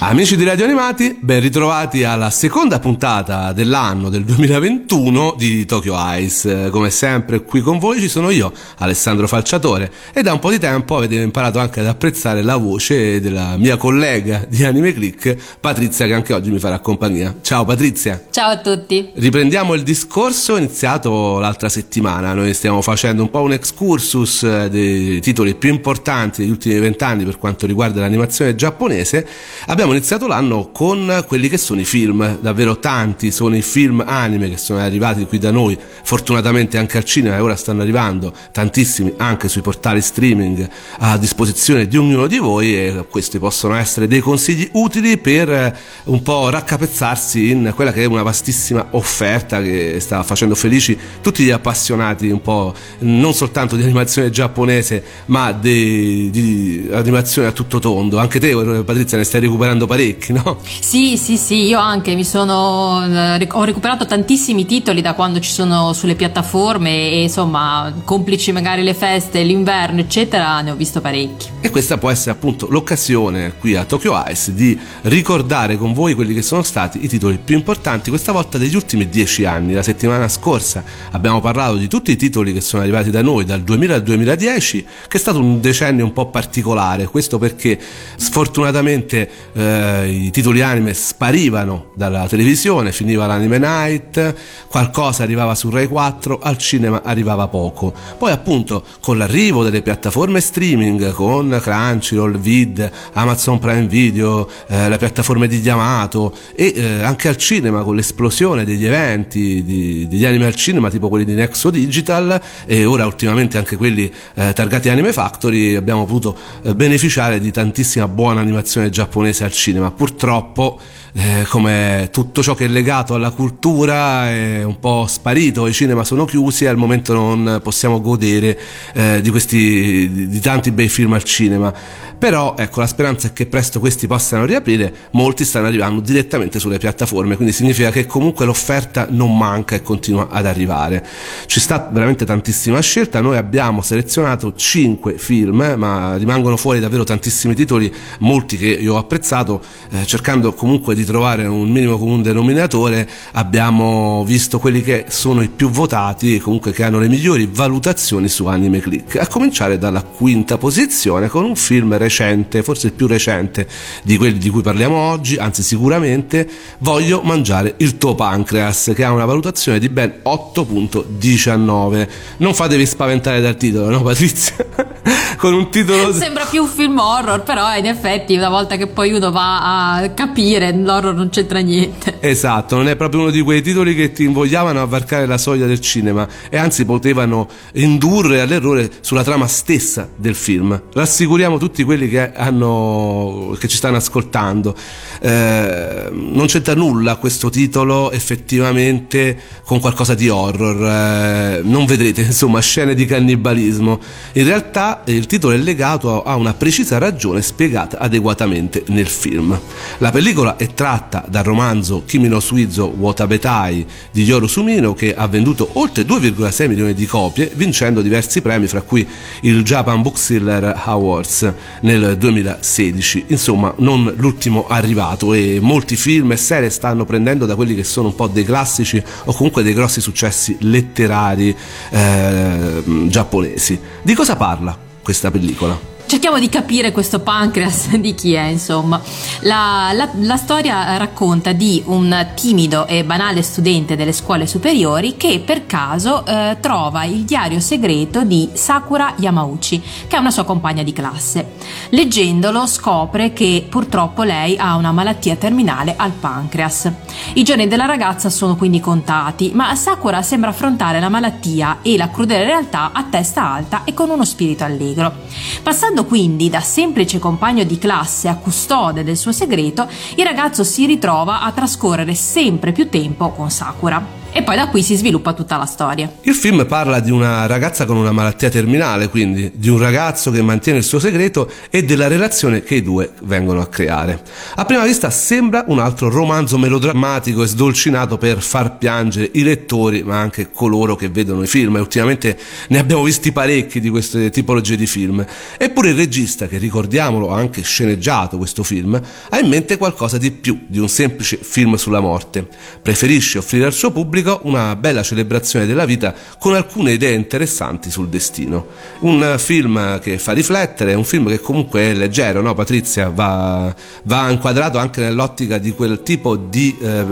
Amici di Radio Animati, ben ritrovati alla seconda puntata dell'anno del 2021 di Tokyo Ice. Come sempre qui con voi ci sono io, Alessandro Falciatore, e da un po' di tempo avete imparato anche ad apprezzare la voce della mia collega di Anime Click, Patrizia, che anche oggi mi farà compagnia. Ciao Patrizia! Ciao a tutti! Riprendiamo il discorso iniziato l'altra settimana. Noi stiamo facendo un po' un excursus eh, dei titoli più importanti degli ultimi vent'anni per quanto riguarda l'animazione giapponese. Abbiamo abbiamo iniziato l'anno con quelli che sono i film, davvero tanti sono i film anime che sono arrivati qui da noi, fortunatamente anche al cinema e ora stanno arrivando tantissimi anche sui portali streaming a disposizione di ognuno di voi e questi possono essere dei consigli utili per un po' raccapezzarsi in quella che è una vastissima offerta che sta facendo felici tutti gli appassionati un po' non soltanto di animazione giapponese ma di, di animazione a tutto tondo. Anche te Patrizia ne stai recuperando recuperando parecchi, no? Sì, sì, sì, io anche mi sono eh, ho recuperato tantissimi titoli da quando ci sono sulle piattaforme e insomma, complici magari le feste, l'inverno, eccetera, ne ho visto parecchi. E questa può essere appunto l'occasione qui a Tokyo Ice di ricordare con voi quelli che sono stati i titoli più importanti, questa volta degli ultimi dieci anni. La settimana scorsa abbiamo parlato di tutti i titoli che sono arrivati da noi dal 2000 al 2010, che è stato un decennio un po' particolare, questo perché sfortunatamente eh, eh, i titoli anime sparivano dalla televisione, finiva l'anime night, qualcosa arrivava su Rai 4, al cinema arrivava poco. Poi appunto con l'arrivo delle piattaforme streaming, con Crunchyroll, Vid, Amazon Prime Video, eh, le piattaforme di Yamato e eh, anche al cinema con l'esplosione degli eventi di, degli anime al cinema tipo quelli di Nexo Digital e ora ultimamente anche quelli eh, targati Anime Factory abbiamo potuto eh, beneficiare di tantissima buona animazione giapponese al cinema. Purtroppo, eh, come tutto ciò che è legato alla cultura è un po' sparito, i cinema sono chiusi e al momento non possiamo godere eh, di, questi, di tanti bei film al cinema. Però ecco, la speranza è che presto questi possano riaprire, molti stanno arrivando direttamente sulle piattaforme, quindi significa che comunque l'offerta non manca e continua ad arrivare. Ci sta veramente tantissima scelta, noi abbiamo selezionato 5 film, ma rimangono fuori davvero tantissimi titoli, molti che io ho apprezzato, eh, cercando comunque di trovare un minimo comune denominatore, abbiamo visto quelli che sono i più votati comunque che hanno le migliori valutazioni su Anime Click, a cominciare dalla quinta posizione con un film recente, forse il più recente di quelli di cui parliamo oggi, anzi sicuramente Voglio mangiare il tuo pancreas, che ha una valutazione di ben 8.19. Non fatevi spaventare dal titolo, no Patrizia? con un titolo sembra più un film horror però in effetti una volta che poi uno va a capire l'horror non c'entra niente. Esatto non è proprio uno di quei titoli che ti invogliavano a varcare la soglia del cinema e anzi potevano indurre all'errore sulla trama stessa del film. Rassicuriamo tutti quelli che, hanno, che ci stanno ascoltando. Eh, non c'entra nulla questo titolo effettivamente con qualcosa di horror. Eh, non vedrete insomma scene di cannibalismo. In realtà il titolo è legato a una precisa ragione spiegata adeguatamente nel film. La pellicola è tratta dal romanzo Kimi no Suizo Watabetai di Yoru Sumino che ha venduto oltre 2,6 milioni di copie vincendo diversi premi fra cui il Japan Bookseller Awards nel 2016. Insomma, non l'ultimo arrivato e molti film e serie stanno prendendo da quelli che sono un po' dei classici o comunque dei grossi successi letterari eh, giapponesi. Di cosa parla? questa pellicola cerchiamo di capire questo pancreas di chi è, insomma. La, la, la, storia racconta di un timido e banale studente delle scuole superiori che per caso eh, trova il diario segreto di Sakura Yamauchi, che è una sua compagna di classe. Leggendolo scopre che purtroppo lei ha una malattia terminale al pancreas. I giorni della ragazza sono quindi contati, ma Sakura sembra affrontare la malattia e la crudele realtà a testa alta e con uno spirito allegro. Passando Passando quindi da semplice compagno di classe a custode del suo segreto, il ragazzo si ritrova a trascorrere sempre più tempo con Sakura. E poi da qui si sviluppa tutta la storia. Il film parla di una ragazza con una malattia terminale, quindi di un ragazzo che mantiene il suo segreto e della relazione che i due vengono a creare. A prima vista sembra un altro romanzo melodrammatico e sdolcinato per far piangere i lettori, ma anche coloro che vedono i film. E ultimamente ne abbiamo visti parecchi di queste tipologie di film. Eppure il regista, che ricordiamolo ha anche sceneggiato questo film, ha in mente qualcosa di più di un semplice film sulla morte. Preferisce offrire al suo pubblico pubblico una bella celebrazione della vita con alcune idee interessanti sul destino. Un film che fa riflettere, un film che comunque è leggero, no Patrizia? Va, va inquadrato anche nell'ottica di quel tipo di, eh,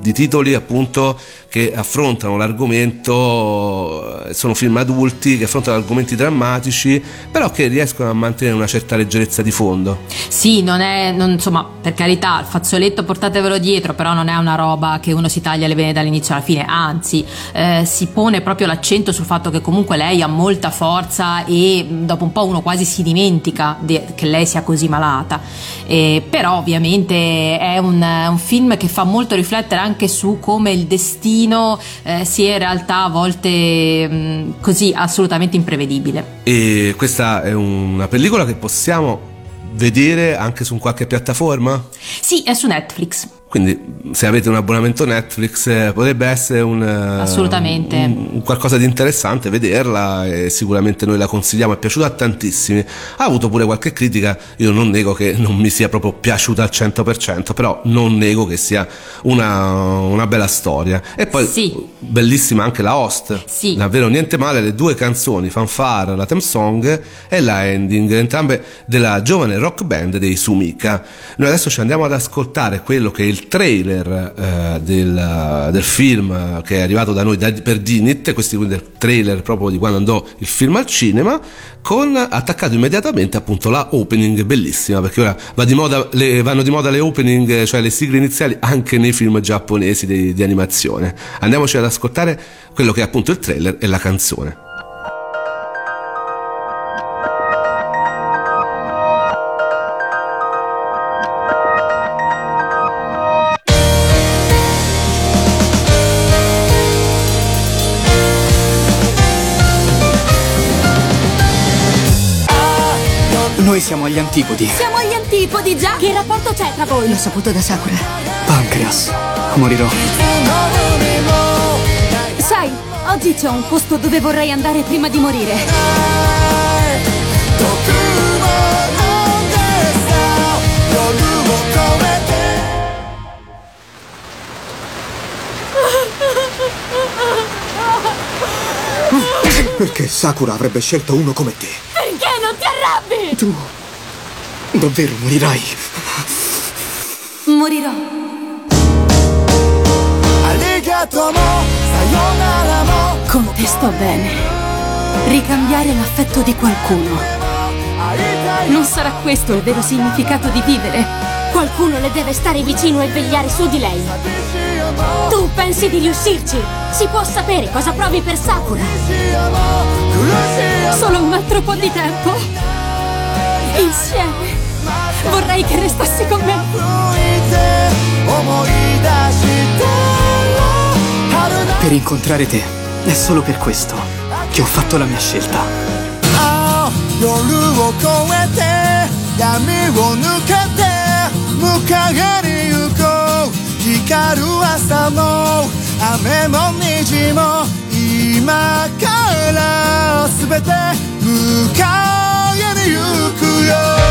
di titoli appunto che affrontano l'argomento, eh, sono film adulti che affrontano argomenti drammatici, però che riescono a mantenere una certa leggerezza di fondo. Sì, non è, non, insomma, per carità, il fazzoletto portatevelo dietro, però non è una roba che uno si taglia le vene dall'inizio alla fine, anzi, eh, si pone proprio l'accento sul fatto che comunque lei ha molta forza e dopo un po' uno quasi si dimentica de- che lei sia così malata. Eh, però ovviamente è un, un film che fa molto riflettere anche su come il destino eh, sia in realtà a volte mh, così assolutamente imprevedibile. E questa è una pellicola che possiamo vedere anche su qualche piattaforma? Sì, è su Netflix. Quindi se avete un abbonamento Netflix eh, potrebbe essere un, eh, Assolutamente. Un, un qualcosa di interessante vederla e sicuramente noi la consigliamo, è piaciuta a tantissimi. Ha avuto pure qualche critica, io non nego che non mi sia proprio piaciuta al 100%, però non nego che sia una, una bella storia. E poi sì. bellissima anche la host, sì. davvero niente male, le due canzoni, Fanfare, la theme song e la ending, entrambe della giovane rock band dei Sumika. Noi adesso ci andiamo ad ascoltare quello che è il il trailer eh, del, del, film che è arrivato da noi da, per Dinit, questi quindi il trailer proprio di quando andò il film al cinema, con attaccato immediatamente appunto la opening bellissima, perché ora va di moda, le, vanno di moda le opening, cioè le sigle iniziali anche nei film giapponesi di, di animazione. Andiamoci ad ascoltare quello che è appunto il trailer e la canzone. Siamo agli antipodi. Siamo agli antipodi, già? Che rapporto c'è tra voi? L'ho saputo da Sakura. Pancreas. Morirò. Sai, oggi c'è un posto dove vorrei andare prima di morire. Perché Sakura avrebbe scelto uno come te? Tu davvero morirai. Morirò. Con te sto bene. Ricambiare l'affetto di qualcuno. Non sarà questo il vero significato di vivere. Qualcuno le deve stare vicino e vegliare su di lei. Tu pensi di riuscirci? Si può sapere cosa provi per Sakura. Solo un altro po' di tempo. Insieme. Vorrei che restassi con me. Per incontrare te, è solo per questo che ho fatto la mia scelta. 夜を越えて闇を抜けて向かに行こう光る朝も雨も虹も今から全て向かうに行くよ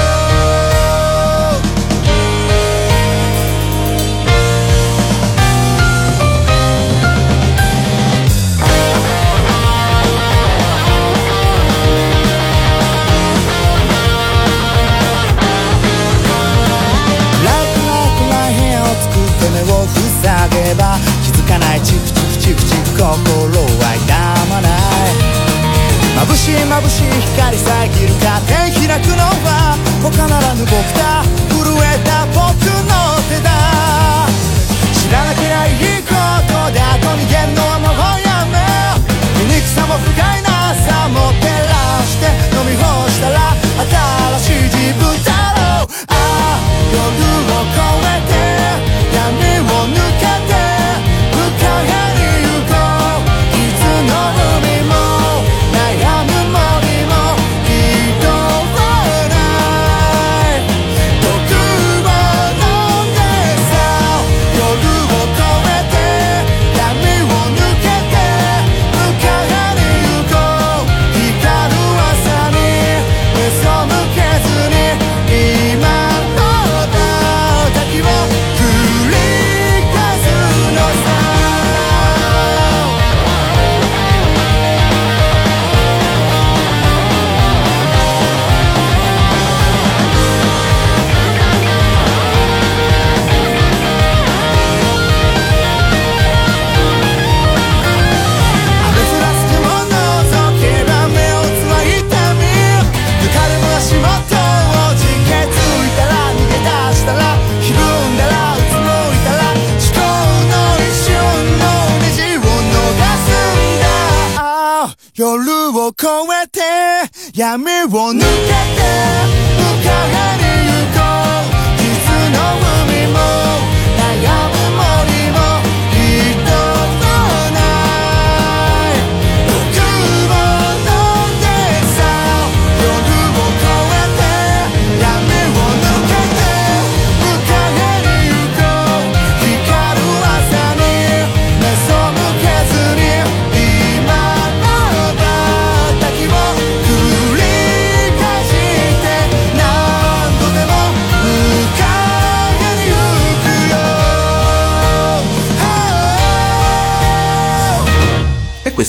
塞げば気づかないチクチクチクチク心は痛まない。眩しい眩しい光遮るカーテン開くのは他ならぬ僕だ。震えた僕の手だ。知らなけりゃいいことで後逃げんのはもうやめ醜さも不甲斐なさも照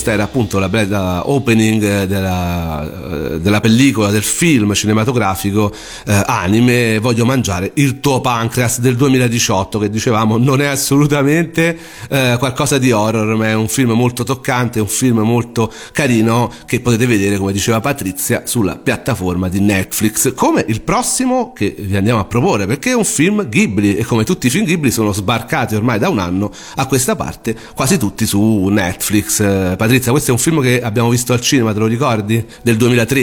questa era appunto la bella opening della, eh, della pellicola, del film cinematografico eh, anime Voglio mangiare il tuo pancreas del 2018 che dicevamo non è assolutamente eh, qualcosa di horror ma è un film molto toccante, un film molto carino che potete vedere come diceva Patrizia sulla piattaforma di Netflix. Come il prossimo che vi andiamo a proporre perché è un film Ghibli e come tutti i film Ghibli sono sbarcati ormai da un anno a questa parte quasi tutti su Netflix. Eh, Patrizia questo è un film che abbiamo visto al cinema te lo ricordi? del 2013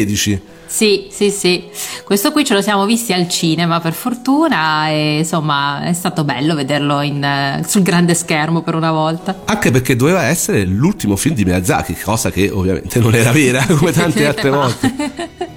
Sì, sì, sì. Questo qui ce lo siamo visti al cinema per fortuna e insomma è stato bello vederlo in, sul grande schermo per una volta. anche perché doveva essere l'ultimo film di Miyazaki cosa che ovviamente non era vera come tante altre volte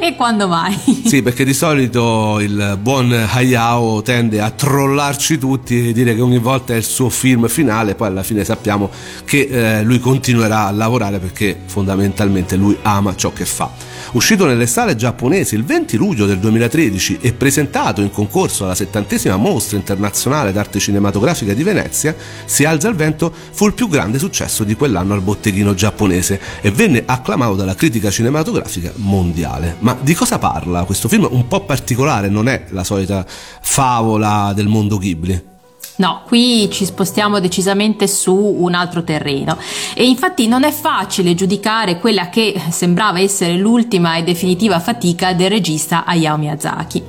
e quando mai? Sì, perché di solito il buon Hayao tende a trollarci tutti e dire che ogni volta è il suo film finale, poi alla fine sappiamo che eh, lui continuerà a lavorare perché fondamentalmente lui ama ciò che fa. Uscito nelle sale giapponesi il 20 luglio del 2013 e presentato in concorso alla settantesima mostra internazionale d'arte cinematografica di Venezia, Si alza il vento fu il più grande successo di quell'anno al botteghino giapponese e venne acclamato dalla critica cinematografica mondiale. Ma di cosa parla questo film? Un po' particolare, non è la solita favola del mondo Ghibli. No, qui ci spostiamo decisamente su un altro terreno e infatti non è facile giudicare quella che sembrava essere l'ultima e definitiva fatica del regista Hayao Miyazaki,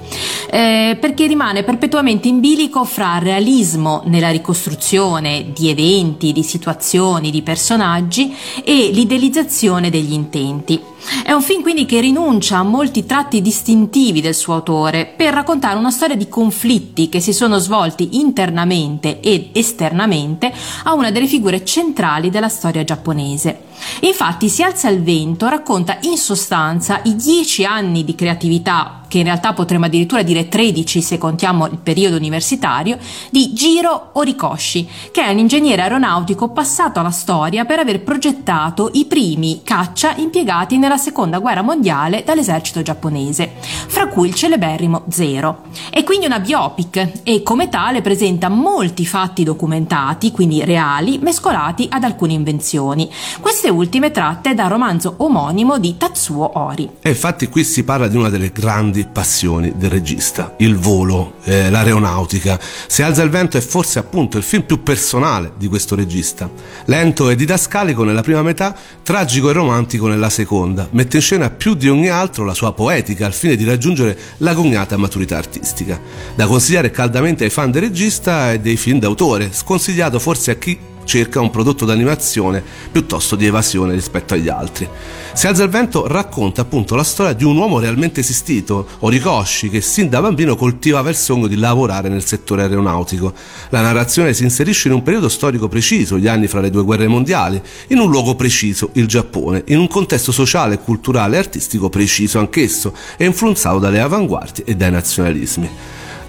eh, perché rimane perpetuamente in bilico fra realismo nella ricostruzione di eventi, di situazioni, di personaggi e l'idealizzazione degli intenti. È un film quindi che rinuncia a molti tratti distintivi del suo autore per raccontare una storia di conflitti che si sono svolti internamente ed esternamente a una delle figure centrali della storia giapponese. Infatti Si alza il vento racconta in sostanza i dieci anni di creatività, che in realtà potremmo addirittura dire 13 se contiamo il periodo universitario, di Jiro Horikoshi, che è un ingegnere aeronautico passato alla storia per aver progettato i primi caccia impiegati nella seconda guerra mondiale dall'esercito giapponese, fra cui il celeberrimo Zero. È quindi una biopic e come tale presenta molti fatti documentati, quindi reali, mescolati ad alcune invenzioni. Queste ultime tratte dal romanzo omonimo di Tatsuo Ori. E infatti qui si parla di una delle grandi passioni del regista, il volo, eh, l'aeronautica. Se alza il vento è forse appunto il film più personale di questo regista. Lento e didascalico nella prima metà, tragico e romantico nella seconda. Mette in scena più di ogni altro la sua poetica al fine di raggiungere la cognata maturità artistica. Da consigliare caldamente ai fan del regista e dei film d'autore, sconsigliato forse a chi cerca un prodotto d'animazione piuttosto di evasione rispetto agli altri. Si alza il vento racconta appunto la storia di un uomo realmente esistito, Horikoshi, che sin da bambino coltivava il sogno di lavorare nel settore aeronautico. La narrazione si inserisce in un periodo storico preciso, gli anni fra le due guerre mondiali, in un luogo preciso, il Giappone, in un contesto sociale, culturale e artistico preciso anch'esso e influenzato dalle avanguardie e dai nazionalismi.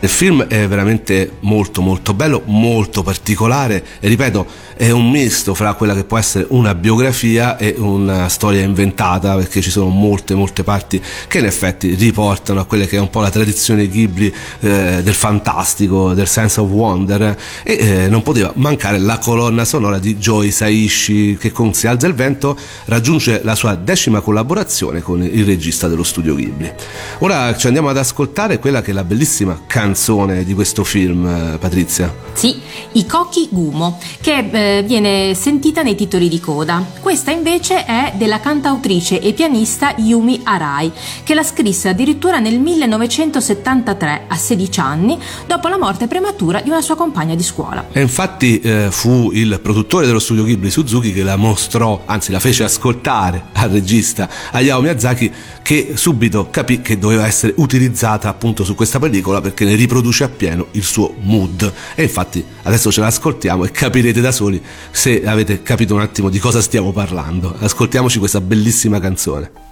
Il film è veramente molto molto bello, molto particolare e ripeto è un misto fra quella che può essere una biografia e una storia inventata perché ci sono molte molte parti che in effetti riportano a quelle che è un po' la tradizione Ghibli eh, del fantastico, del sense of wonder e eh, non poteva mancare la colonna sonora di Joy Saishi che con Si alza il vento raggiunge la sua decima collaborazione con il regista dello studio Ghibli. Ora ci andiamo ad ascoltare quella che è la bellissima canzone canzone di questo film, eh, Patrizia? Sì, I Koki Gumo, che eh, viene sentita nei titoli di coda. Questa invece è della cantautrice e pianista Yumi Arai, che la scrisse addirittura nel 1973, a 16 anni, dopo la morte prematura di una sua compagna di scuola. E infatti eh, fu il produttore dello studio Ghibli Suzuki che la mostrò, anzi la fece ascoltare al regista Hayao Miyazaki che subito capì che doveva essere utilizzata appunto su questa pellicola perché ne riproduce appieno il suo mood. E infatti adesso ce l'ascoltiamo e capirete da soli se avete capito un attimo di cosa stiamo parlando. Ascoltiamoci questa bellissima canzone.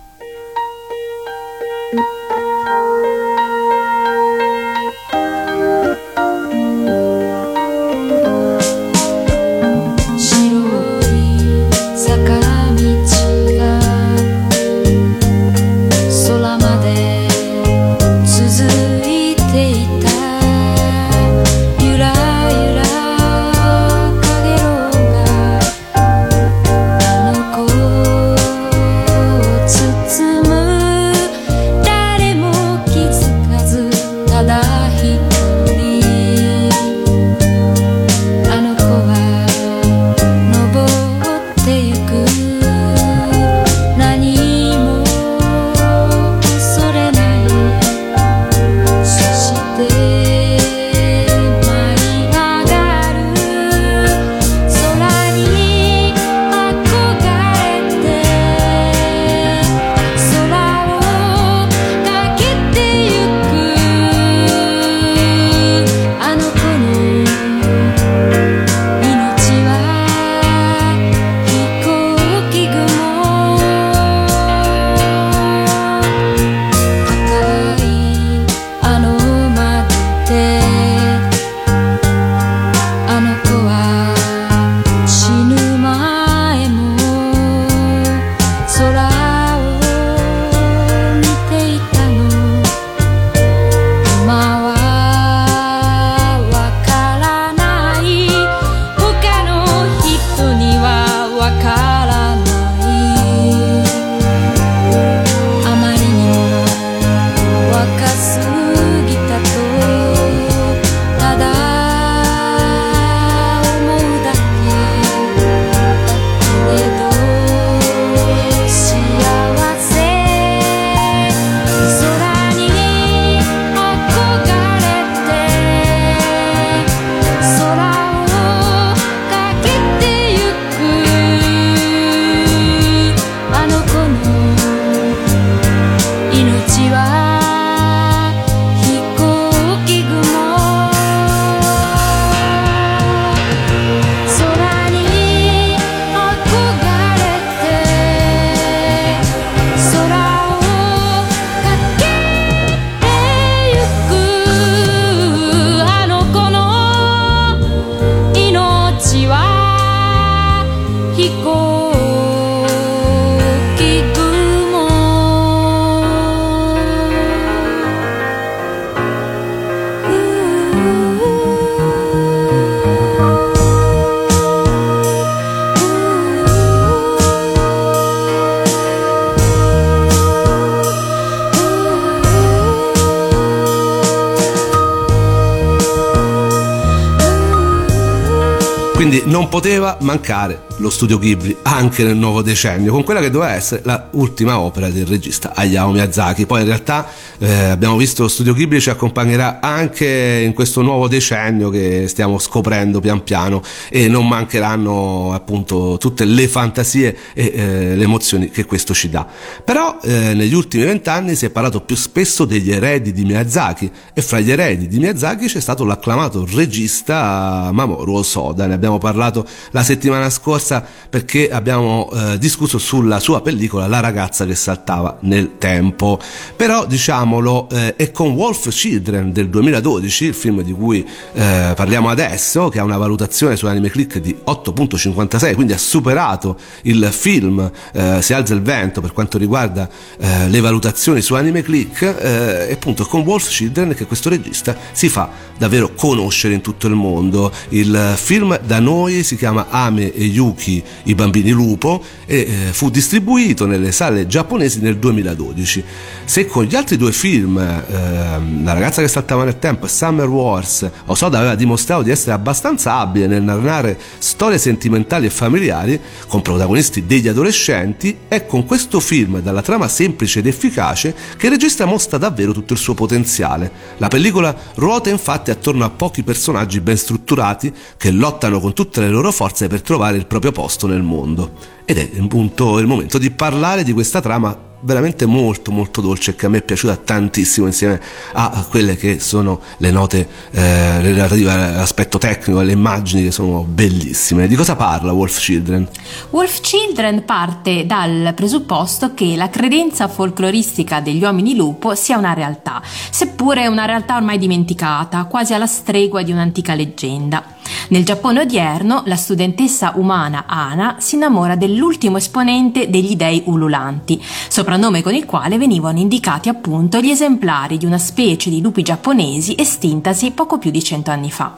Non poteva mancare lo studio Ghibli anche nel nuovo decennio con quella che doveva essere la ultima opera del regista Hayao Miyazaki. Poi in realtà eh, abbiamo visto lo studio Ghibli ci accompagnerà anche in questo nuovo decennio che stiamo scoprendo pian piano e non mancheranno appunto tutte le fantasie e eh, le emozioni che questo ci dà. Però eh, negli ultimi vent'anni si è parlato più spesso degli eredi di Miyazaki e fra gli eredi di Miyazaki c'è stato l'acclamato regista Mamoru Osoda. Ne abbiamo parlato la settimana scorsa scorsa perché abbiamo eh, discusso sulla sua pellicola La ragazza che saltava nel tempo. Però diciamolo, eh, è con Wolf Children del 2012, il film di cui eh, parliamo adesso, che ha una valutazione su Anime Click di 8.56, quindi ha superato il film eh, Si alza il vento per quanto riguarda eh, le valutazioni su Anime Click, eh, e appunto con Wolf Children che questo regista si fa davvero conoscere in tutto il mondo. Il film da noi si chiama Ame e Yuki Yuki, i bambini lupo e eh, fu distribuito nelle sale giapponesi nel 2012. Se con gli altri due film, eh, La ragazza che saltava nel tempo e Summer Wars, Osoda aveva dimostrato di essere abbastanza abile nel narrare storie sentimentali e familiari con protagonisti degli adolescenti, è con questo film dalla trama semplice ed efficace che il regista mostra davvero tutto il suo potenziale. La pellicola ruota infatti attorno a pochi personaggi ben strutturati che lottano con tutte le loro forze per trovare il proprio posto nel mondo. Ed è appunto il momento di parlare di questa trama veramente molto molto dolce che a me è piaciuta tantissimo insieme a quelle che sono le note eh, relative all'aspetto tecnico, alle immagini che sono bellissime. Di cosa parla Wolf Children? Wolf Children parte dal presupposto che la credenza folcloristica degli uomini lupo sia una realtà, seppure una realtà ormai dimenticata, quasi alla stregua di un'antica leggenda. Nel Giappone odierno, la studentessa umana Ana si innamora dell'ultimo esponente degli dei ululanti, soprannome con il quale venivano indicati appunto gli esemplari di una specie di lupi giapponesi estintasi poco più di cento anni fa.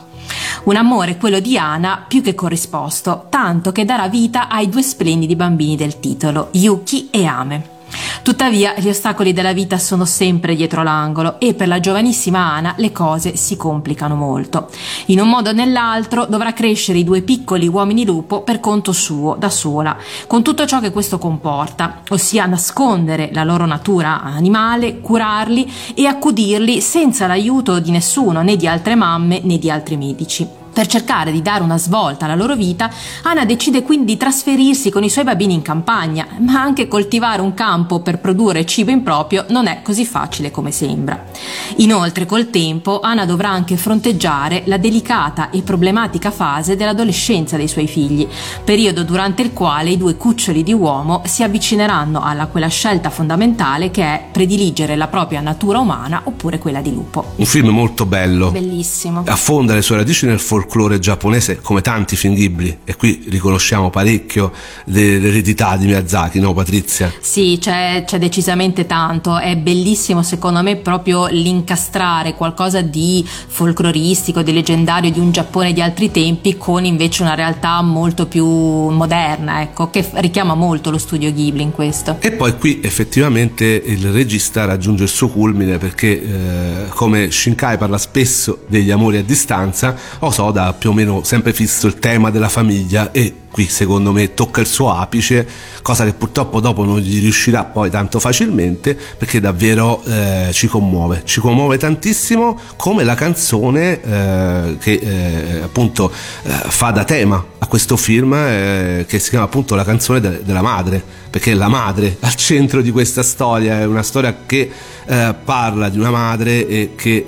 Un amore, quello di Ana, più che corrisposto, tanto che darà vita ai due splendidi bambini del titolo, Yuki e Ame. Tuttavia gli ostacoli della vita sono sempre dietro l'angolo e per la giovanissima Ana le cose si complicano molto. In un modo o nell'altro dovrà crescere i due piccoli uomini lupo per conto suo, da sola, con tutto ciò che questo comporta, ossia nascondere la loro natura animale, curarli e accudirli senza l'aiuto di nessuno, né di altre mamme né di altri medici. Per cercare di dare una svolta alla loro vita, Anna decide quindi di trasferirsi con i suoi bambini in campagna, ma anche coltivare un campo per produrre cibo in proprio non è così facile come sembra. Inoltre, col tempo, Anna dovrà anche fronteggiare la delicata e problematica fase dell'adolescenza dei suoi figli, periodo durante il quale i due cuccioli di uomo si avvicineranno alla quella scelta fondamentale che è prediligere la propria natura umana oppure quella di lupo. Un film molto bello. Bellissimo. Affonda le sue radici nel folklore folklore giapponese come tanti film Ghibli e qui riconosciamo parecchio dell'eredità di Miyazaki, no Patrizia? Sì, c'è, c'è decisamente tanto, è bellissimo secondo me proprio l'incastrare qualcosa di folcloristico, di leggendario di un Giappone di altri tempi con invece una realtà molto più moderna, ecco, che richiama molto lo studio Ghibli in questo. E poi qui effettivamente il regista raggiunge il suo culmine perché eh, come Shinkai parla spesso degli amori a distanza, Osoda ha più o meno sempre fisso il tema della famiglia e qui secondo me tocca il suo apice, cosa che purtroppo dopo non gli riuscirà poi tanto facilmente perché davvero eh, ci commuove, ci commuove tantissimo come la canzone eh, che eh, appunto eh, fa da tema a questo film eh, che si chiama appunto la canzone de- della madre, perché la madre al centro di questa storia è una storia che eh, parla di una madre e che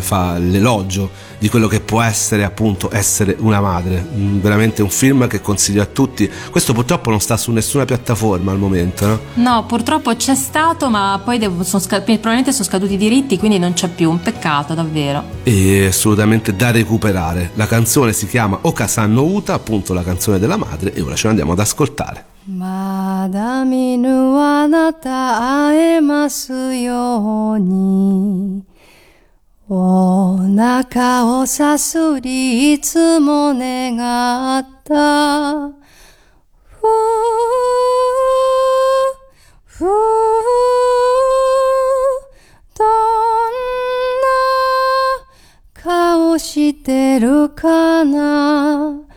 fa l'elogio di quello che può essere appunto essere una madre. Mm, veramente un film che consiglio a tutti. Questo purtroppo non sta su nessuna piattaforma al momento, no? No, purtroppo c'è stato, ma poi devo, sono sca- probabilmente sono scaduti i diritti, quindi non c'è più. Un peccato, davvero. E assolutamente da recuperare. La canzone si chiama Okasanno Uta, appunto la canzone della madre, e ora ce l'andiamo ad ascoltare. まだ見ぬあなた会えますように お腹をさすりいつも願った。ふぅ、ふぅ、どんな顔してるかな。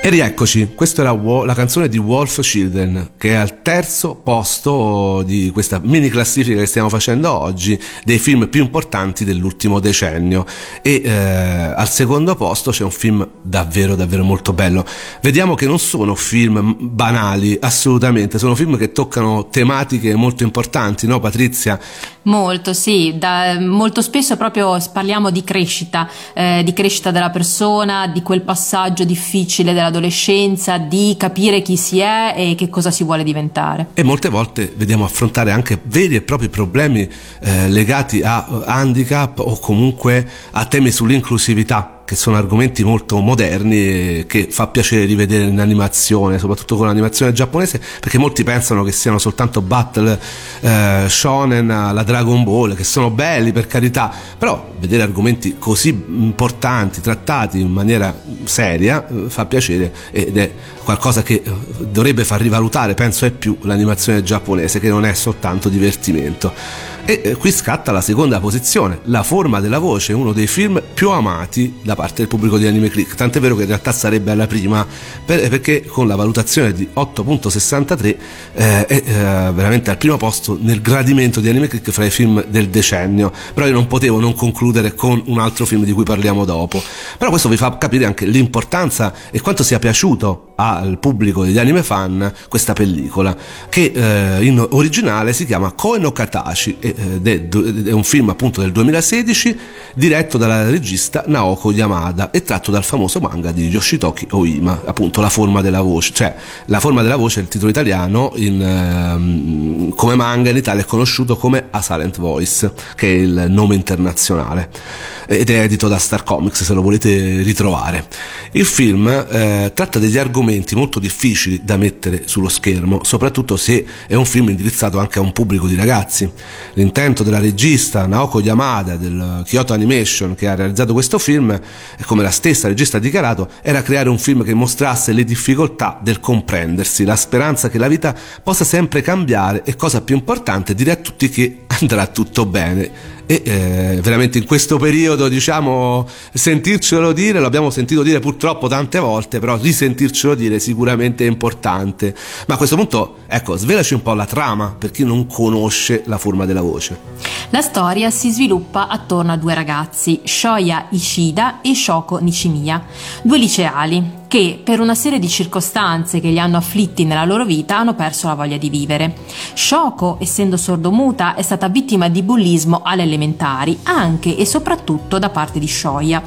E rieccoci, questa era la canzone di Wolf Children, che è al terzo posto di questa mini classifica che stiamo facendo oggi dei film più importanti dell'ultimo decennio. E eh, al secondo posto c'è un film davvero, davvero molto bello. Vediamo che non sono film banali, assolutamente, sono film che toccano tematiche molto importanti, no Patrizia? Molto, sì, da- molto spesso proprio parliamo di crescita, eh, di crescita della persona, di quel passaggio difficile dell'adolescenza, di capire chi si è e che cosa si vuole diventare. E molte volte vediamo affrontare anche veri e propri problemi eh, legati a handicap o comunque a temi sull'inclusività che sono argomenti molto moderni che fa piacere rivedere in animazione, soprattutto con l'animazione giapponese, perché molti pensano che siano soltanto battle eh, shonen alla Dragon Ball, che sono belli per carità, però vedere argomenti così importanti trattati in maniera seria eh, fa piacere ed è qualcosa che eh, dovrebbe far rivalutare, penso, è più l'animazione giapponese, che non è soltanto divertimento. E eh, qui scatta la seconda posizione, La forma della voce, uno dei film più amati da parte del pubblico di Anime Click, tant'è vero che in realtà sarebbe alla prima per, perché con la valutazione di 8.63 eh, è eh, veramente al primo posto nel gradimento di Anime Click fra i film del decennio, però io non potevo non concludere con un altro film di cui parliamo dopo. Però questo vi fa capire anche l'importanza e quanto sia piaciuto al pubblico degli anime fan questa pellicola che eh, in originale si chiama Koe no Katashi ed è un film appunto del 2016 diretto dalla regista Naoko Yamada e tratto dal famoso manga di Yoshitoki Oima appunto La forma della voce. Cioè La forma della voce è il titolo italiano in, ehm, come manga in Italia è conosciuto come A Silent Voice che è il nome internazionale. Ed è edito da Star Comics se lo volete ritrovare. Il film eh, tratta degli argomenti molto difficili da mettere sullo schermo soprattutto se è un film indirizzato anche a un pubblico di ragazzi L'intento della regista Naoko Yamada del Kyoto Animation che ha realizzato questo film, e come la stessa regista ha dichiarato, era creare un film che mostrasse le difficoltà del comprendersi, la speranza che la vita possa sempre cambiare e cosa più importante dire a tutti che andrà tutto bene e eh, veramente in questo periodo diciamo sentircelo dire l'abbiamo sentito dire purtroppo tante volte però risentircelo dire sicuramente è importante. Ma a questo punto ecco svelaci un po' la trama per chi non conosce la forma della voce. La storia si sviluppa attorno a due ragazzi Shoya Ishida e Shoko Nishimiya due liceali che per una serie di circostanze che li hanno afflitti nella loro vita hanno perso la voglia di vivere. Shoko, essendo sordomuta, è stata vittima di bullismo alle elementari, anche e soprattutto da parte di Shoya.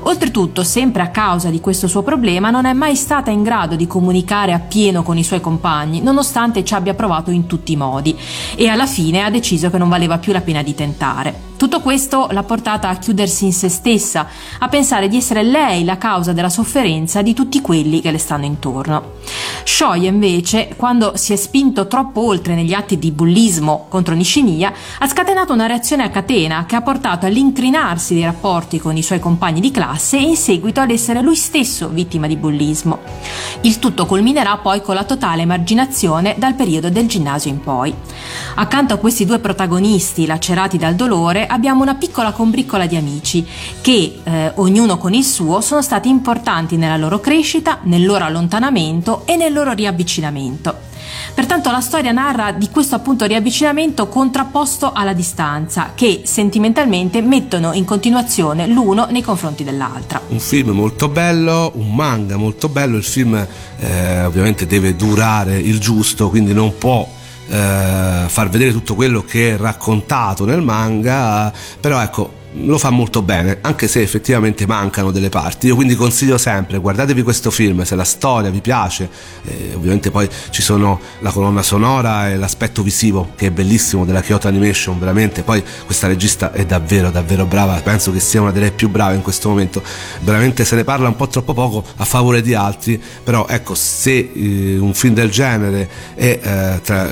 Oltretutto, sempre a causa di questo suo problema, non è mai stata in grado di comunicare appieno con i suoi compagni, nonostante ci abbia provato in tutti i modi, e alla fine ha deciso che non valeva più la pena di tentare. Tutto questo l'ha portata a chiudersi in se stessa, a pensare di essere lei la causa della sofferenza di tutti quelli che le stanno intorno. Shoya invece, quando si è spinto troppo oltre negli atti di bullismo contro Nishimiya, ha scatenato una reazione a catena che ha portato all'incrinarsi dei rapporti con i suoi compagni di classe e in seguito ad essere lui stesso vittima di bullismo. Il tutto culminerà poi con la totale emarginazione dal periodo del ginnasio in poi. Accanto a questi due protagonisti lacerati dal dolore, abbiamo una piccola combriccola di amici che, eh, ognuno con il suo, sono stati importanti nella loro crescita, nel loro allontanamento e nel loro riavvicinamento. Pertanto la storia narra di questo appunto riavvicinamento contrapposto alla distanza, che sentimentalmente mettono in continuazione l'uno nei confronti dell'altra. Un film molto bello, un manga molto bello, il film eh, ovviamente deve durare il giusto, quindi non può eh, far vedere tutto quello che è raccontato nel manga, però ecco lo fa molto bene, anche se effettivamente mancano delle parti. Io quindi consiglio sempre, guardatevi questo film, se la storia vi piace, eh, ovviamente poi ci sono la colonna sonora e l'aspetto visivo che è bellissimo della Kyoto Animation, veramente, poi questa regista è davvero davvero brava, penso che sia una delle più brave in questo momento, veramente se ne parla un po' troppo poco a favore di altri, però ecco, se eh, un film del genere è eh, tra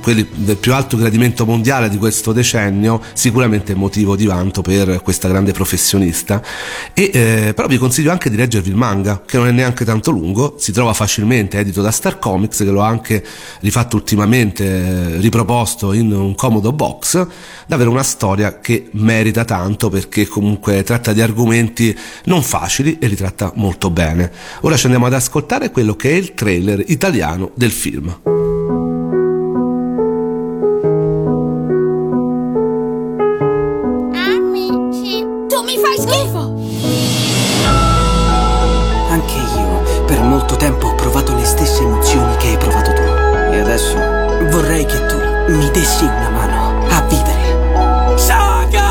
quelli del più alto gradimento mondiale di questo decennio, sicuramente è motivo di vanto per per questa grande professionista. E eh, però vi consiglio anche di leggervi il manga che non è neanche tanto lungo si trova facilmente edito da Star Comics che lo ha anche rifatto ultimamente eh, riproposto in un comodo box davvero una storia che merita tanto perché comunque tratta di argomenti non facili e li tratta molto bene. Ora ci andiamo ad ascoltare quello che è il trailer italiano del film mi dessi una mano a vivere. Saga!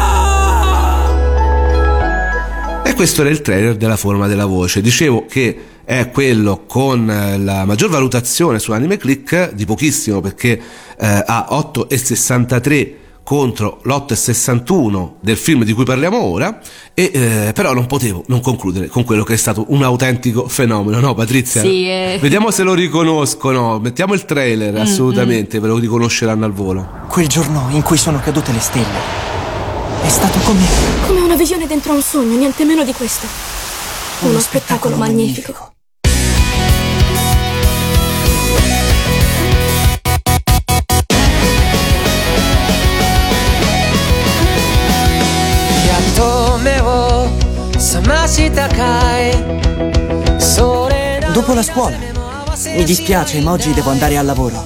E questo era il trailer della forma della voce. Dicevo che è quello con eh, la maggior valutazione su Anime Click, di pochissimo perché eh, ha 8,63 contro l'8,61 del film di cui parliamo ora, e, eh, però non potevo non concludere con quello che è stato un autentico fenomeno, no Patrizia? Sì, eh. Vediamo se lo riconoscono, mettiamo il trailer, mm, assolutamente, mm. ve lo riconosceranno al volo. Quel giorno in cui sono cadute le stelle è stato come... Come una visione dentro un sogno, niente meno di questo. Uno, Uno spettacolo, spettacolo magnifico. magnifico. Dopo la scuola. Mi dispiace, ma oggi devo andare al lavoro.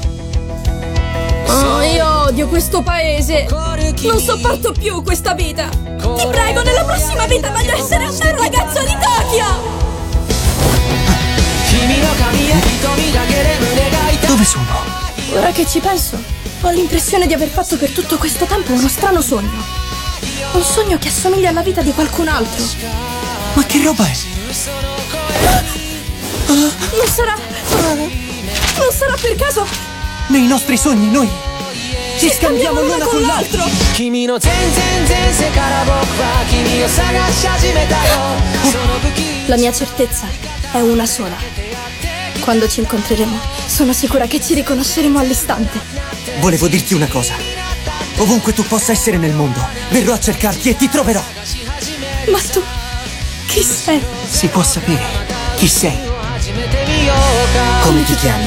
Oh, io odio questo paese. Non sopporto più questa vita. Ti prego, nella prossima vita voglio essere un bel ragazzo di Tokyo. Dove sono? Ora che ci penso, ho l'impressione di aver fatto per tutto questo tempo uno strano sogno. Un sogno che assomiglia alla vita di qualcun altro. Ma che roba è? Non sarà. Non sarà per caso. Nei nostri sogni noi ci scambiamo l'una con l'altro. La mia certezza è una sola. Quando ci incontreremo, sono sicura che ci riconosceremo all'istante. Volevo dirti una cosa. Ovunque tu possa essere nel mondo, verrò a cercarti e ti troverò. Ma tu. Chi sei? Si può sapere chi sei. Come ti chiami?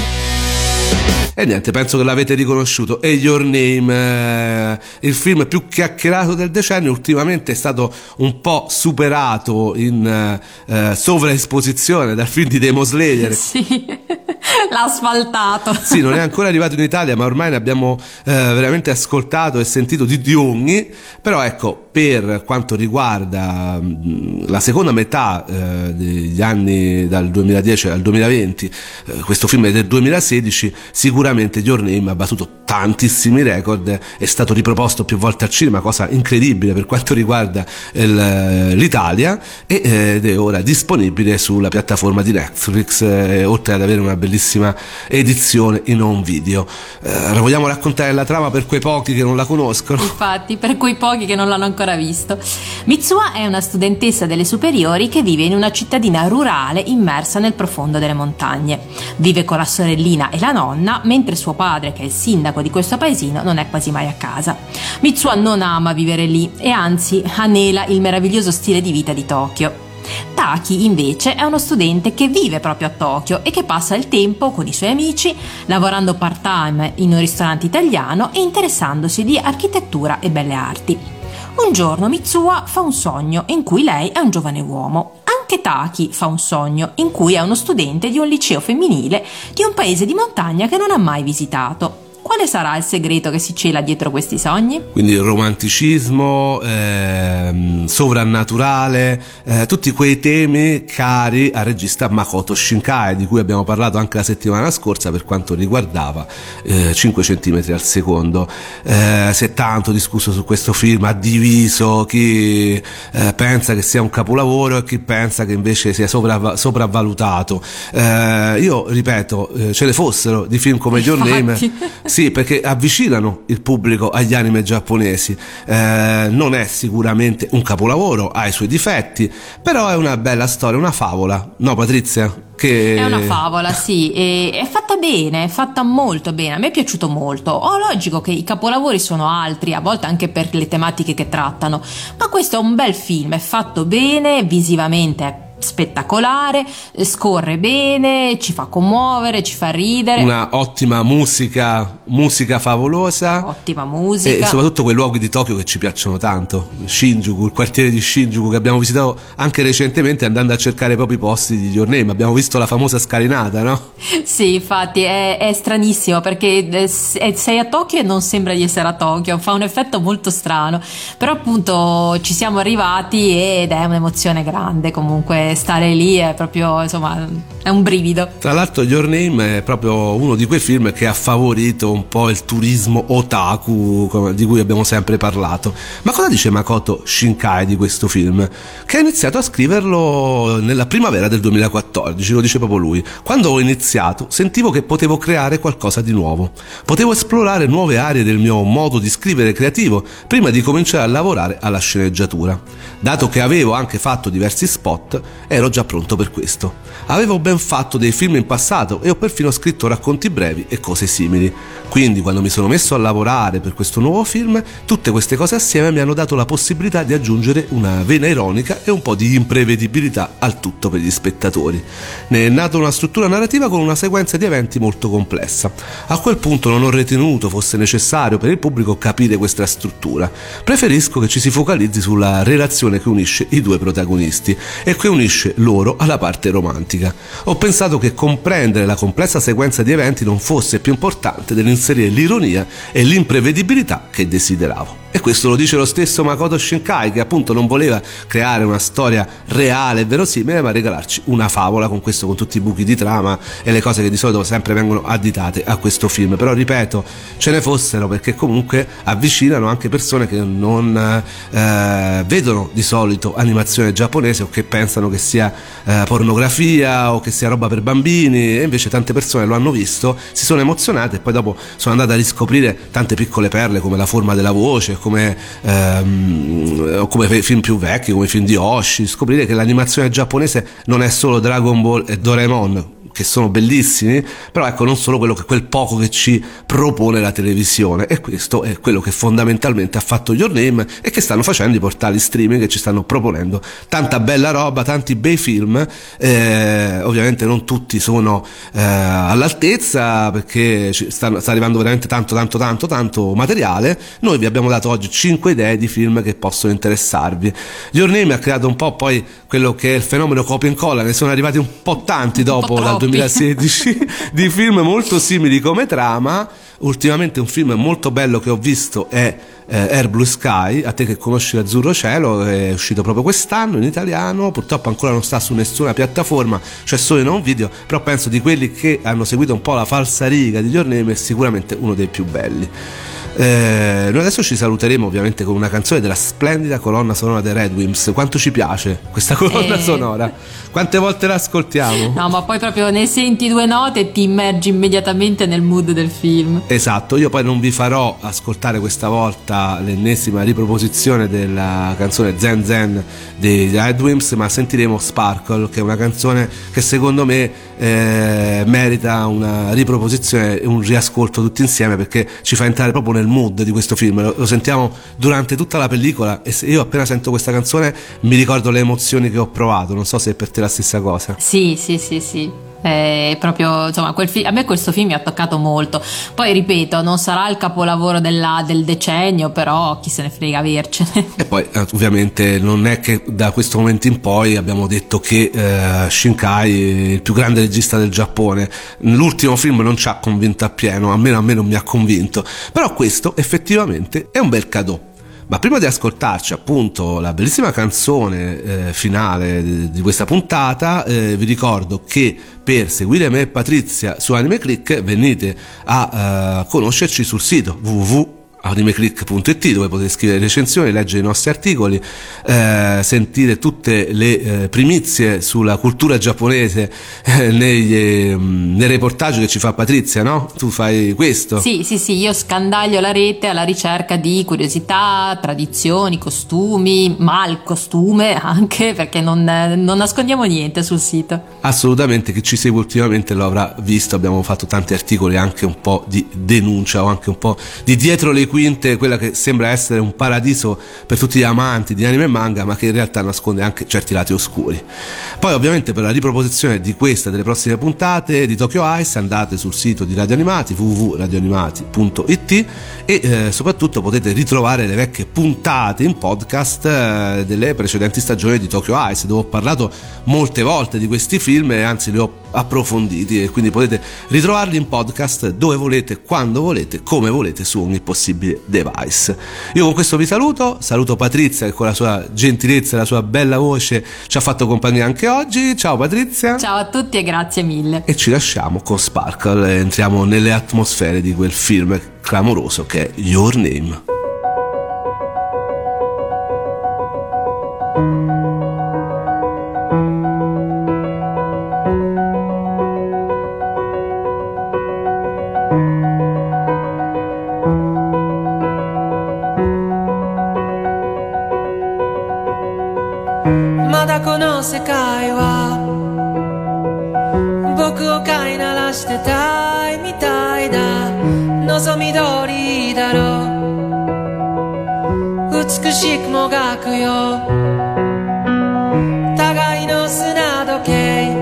E niente, penso che l'avete riconosciuto. E Your Name, eh, il film più chiacchierato del decennio, ultimamente è stato un po' superato in eh, eh, sovraesposizione dal film di Demo Slayer. Sì, l'ha asfaltato. Sì, non è ancora arrivato in Italia, ma ormai ne abbiamo eh, veramente ascoltato e sentito di, di ogni. Però ecco, per quanto riguarda mh, la seconda metà eh, degli anni dal 2010 al 2020, eh, questo film è del 2016, sicuramente Your Name ha battuto tantissimi record, è stato riproposto più volte al cinema, cosa incredibile per quanto riguarda il- l'Italia eh, ed è ora disponibile sulla piattaforma di Netflix, eh, oltre ad avere una bellissima edizione in home video. Eh, vogliamo raccontare la trama per quei pochi che non la conoscono? Infatti, per quei pochi che non l'hanno ancora visto. Mitsuha è una studentessa delle superiori che vive in una cittadina rurale immersa nel profondo delle montagne. Vive con la sorellina e la nonna, mentre suo padre, che è il sindaco di questo paesino, non è quasi mai a casa. Mitsuha non ama vivere lì e anzi anela il meraviglioso stile di vita di Tokyo. Taki invece è uno studente che vive proprio a Tokyo e che passa il tempo con i suoi amici lavorando part-time in un ristorante italiano e interessandosi di architettura e belle arti. Un giorno Mitsuha fa un sogno in cui lei è un giovane uomo. Anche Taki fa un sogno in cui è uno studente di un liceo femminile di un paese di montagna che non ha mai visitato. Quale sarà il segreto che si cela dietro questi sogni? Quindi il romanticismo, ehm, sovrannaturale, eh, tutti quei temi cari al regista Makoto Shinkai, di cui abbiamo parlato anche la settimana scorsa per quanto riguardava eh, 5 cm al secondo. Eh, si è tanto discusso su questo film, ha diviso chi eh, pensa che sia un capolavoro e chi pensa che invece sia sovra- sopravvalutato. Eh, io ripeto, eh, ce ne fossero di film come Your Name. sì, perché avvicinano il pubblico agli anime giapponesi. Eh, non è sicuramente un capolavoro, ha i suoi difetti, però è una bella storia, una favola, no Patrizia? Che... È una favola, sì, è fatta bene, è fatta molto bene, a me è piaciuto molto. Oh, logico che i capolavori sono altri, a volte anche per le tematiche che trattano, ma questo è un bel film, è fatto bene, visivamente è spettacolare, scorre bene, ci fa commuovere, ci fa ridere. Una ottima musica, musica favolosa. Ottima E musica. soprattutto quei luoghi di Tokyo che ci piacciono tanto, Shinjuku, il quartiere di Shinjuku che abbiamo visitato anche recentemente andando a cercare proprio i posti di Your Name. Abbiamo visto la famosa scalinata, no? Sì, infatti è, è stranissimo perché eh, eh, sei a Tokyo e non sembra di essere a Tokyo, fa un effetto molto strano, però appunto ci siamo arrivati ed è un'emozione grande comunque stare lì è proprio insomma è un brivido. Tra l'altro Your Name è proprio uno di quei film che ha favorito un po' il turismo otaku di cui abbiamo sempre parlato. Ma cosa dice Makoto Shinkai di questo film? Che ha iniziato a scriverlo nella primavera del 2014, lo dice proprio lui. Quando ho iniziato sentivo che potevo creare qualcosa di nuovo. Potevo esplorare nuove aree del mio modo di scrivere creativo prima di cominciare a lavorare alla sceneggiatura. Dato che avevo anche fatto diversi spot, ero già pronto per questo. Avevo ben fatto dei film in passato e ho perfino scritto racconti brevi e cose simili. Quindi quando mi sono messo a lavorare per questo nuovo film, tutte queste cose assieme mi hanno dato la possibilità di aggiungere una vena ironica e un po' di imprevedibilità al tutto per gli spettatori. Ne è nata una struttura narrativa con una sequenza di eventi molto complessa. A quel punto non ho ritenuto fosse necessario per il pubblico capire questa struttura. Preferisco che ci si focalizzi sulla relazione che unisce i due protagonisti e che unisce loro alla parte romantica. Ho pensato che comprendere la complessa sequenza di eventi non fosse più importante dell'inserire l'ironia e l'imprevedibilità che desideravo. E questo lo dice lo stesso Makoto Shinkai che appunto non voleva creare una storia reale e verosimile ma regalarci una favola con questo, con tutti i buchi di trama e le cose che di solito sempre vengono additate a questo film. Però ripeto, ce ne fossero perché comunque avvicinano anche persone che non eh, vedono di solito animazione giapponese o che pensano che sia eh, pornografia o che sia roba per bambini e invece tante persone lo hanno visto, si sono emozionate e poi dopo sono andate a riscoprire tante piccole perle come la forma della voce, come, ehm, come film più vecchi, come film di Oshi, scoprire che l'animazione giapponese non è solo Dragon Ball e Doraemon, che sono bellissimi, però ecco non solo quello che, quel poco che ci propone la televisione e questo è quello che fondamentalmente ha fatto Your Name e che stanno facendo i portali streaming che ci stanno proponendo. Tanta bella roba, tanti bei film, eh, ovviamente non tutti sono eh, all'altezza perché stanno, sta arrivando veramente tanto tanto tanto tanto materiale, noi vi abbiamo dato oggi 5 idee di film che possono interessarvi. Your Name ha creato un po' poi quello che è il fenomeno copia e incolla, ne sono arrivati un po' tanti dopo dal 2016 di film molto simili come trama. Ultimamente un film molto bello che ho visto è eh, Air Blue Sky, a te che conosci l'Azzurro Cielo, è uscito proprio quest'anno in italiano, purtroppo ancora non sta su nessuna piattaforma, c'è solo in un video, però penso di quelli che hanno seguito un po' la falsa riga di Your Name è sicuramente uno dei più belli. Eh, noi adesso ci saluteremo ovviamente con una canzone della splendida colonna sonora dei Red Wimps. Quanto ci piace questa colonna Eh. sonora? Quante volte la ascoltiamo? No, ma poi proprio ne senti due note e ti immergi immediatamente nel mood del film. Esatto, io poi non vi farò ascoltare questa volta l'ennesima riproposizione della canzone Zen Zen dei Red Wimps, ma sentiremo Sparkle, che è una canzone che secondo me eh, merita una riproposizione e un riascolto tutti insieme perché ci fa entrare proprio nel mood di questo film. Lo, lo sentiamo durante tutta la pellicola e se io appena sento questa canzone mi ricordo le emozioni che ho provato. Non so se è per te la stessa cosa. Sì, sì, sì, sì. È proprio, insomma, fi- a me questo film mi ha toccato molto. Poi ripeto, non sarà il capolavoro della- del decennio, però chi se ne frega avercene. E poi eh, ovviamente non è che da questo momento in poi abbiamo detto che eh, Shinkai il più grande regista del Giappone. L'ultimo film non ci ha convinto appieno, almeno a me non mi ha convinto. Però questo effettivamente è un bel cadeau. Ma prima di ascoltarci appunto la bellissima canzone eh, finale di, questa puntata, eh, vi ricordo che per seguire me e Patrizia su Anime Click venite a eh, conoscerci sul sito www animeclick.it dove potete scrivere recensioni, leggere i nostri articoli, eh, sentire tutte le eh, primizie sulla cultura giapponese eh, negli, eh, nei reportage che ci fa Patrizia, no? Tu fai questo? Sì, sì, sì, io scandaglio la rete alla ricerca di curiosità, tradizioni, costumi, mal costume anche, perché non, non nascondiamo niente sul sito. Assolutamente, chi ci segue ultimamente lo avrà visto, abbiamo fatto tanti articoli anche un po' di denuncia o anche un po' di dietro le quinte, quella che sembra essere un paradiso per tutti gli amanti di anime e manga, ma che in realtà nasconde anche certi lati oscuri. Poi ovviamente per la riproposizione di questa e delle prossime puntate di Tokyo Ice andate sul sito di Radio Animati www.radioanimati.it e eh, soprattutto potete ritrovare le vecchie puntate in podcast eh, delle precedenti stagioni di Tokyo Ice dove ho parlato molte volte di questi film e anzi li ho approfonditi e quindi potete ritrovarli in podcast dove volete, quando volete, come volete su ogni possibile device. Io con questo vi saluto, saluto Patrizia che con la sua gentilezza e la sua bella voce ci ha fatto compagnia anche oggi. Ciao Patrizia. Ciao a tutti e grazie mille. E ci lasciamo con Sparkle e entriamo nelle atmosfere di quel film clamoroso che è Your Name. 美しい雲がくよ。互いの砂時計。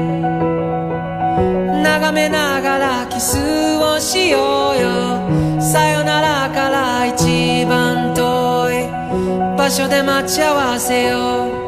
眺めながらキスをしようよ。さよならから一番遠い場所で待ち合わせよう。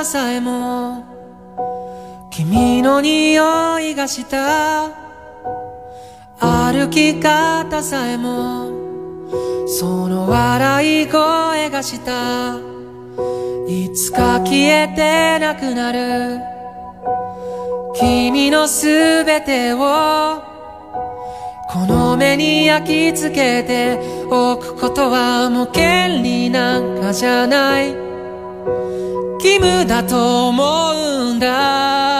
ささえも君の匂いがした。歩き方さえもその笑い声がした。いつか消えてなくなる。君のすべてをこの目に焼き付けておくことはもう権利なんかじゃない。義務だと思うんだ。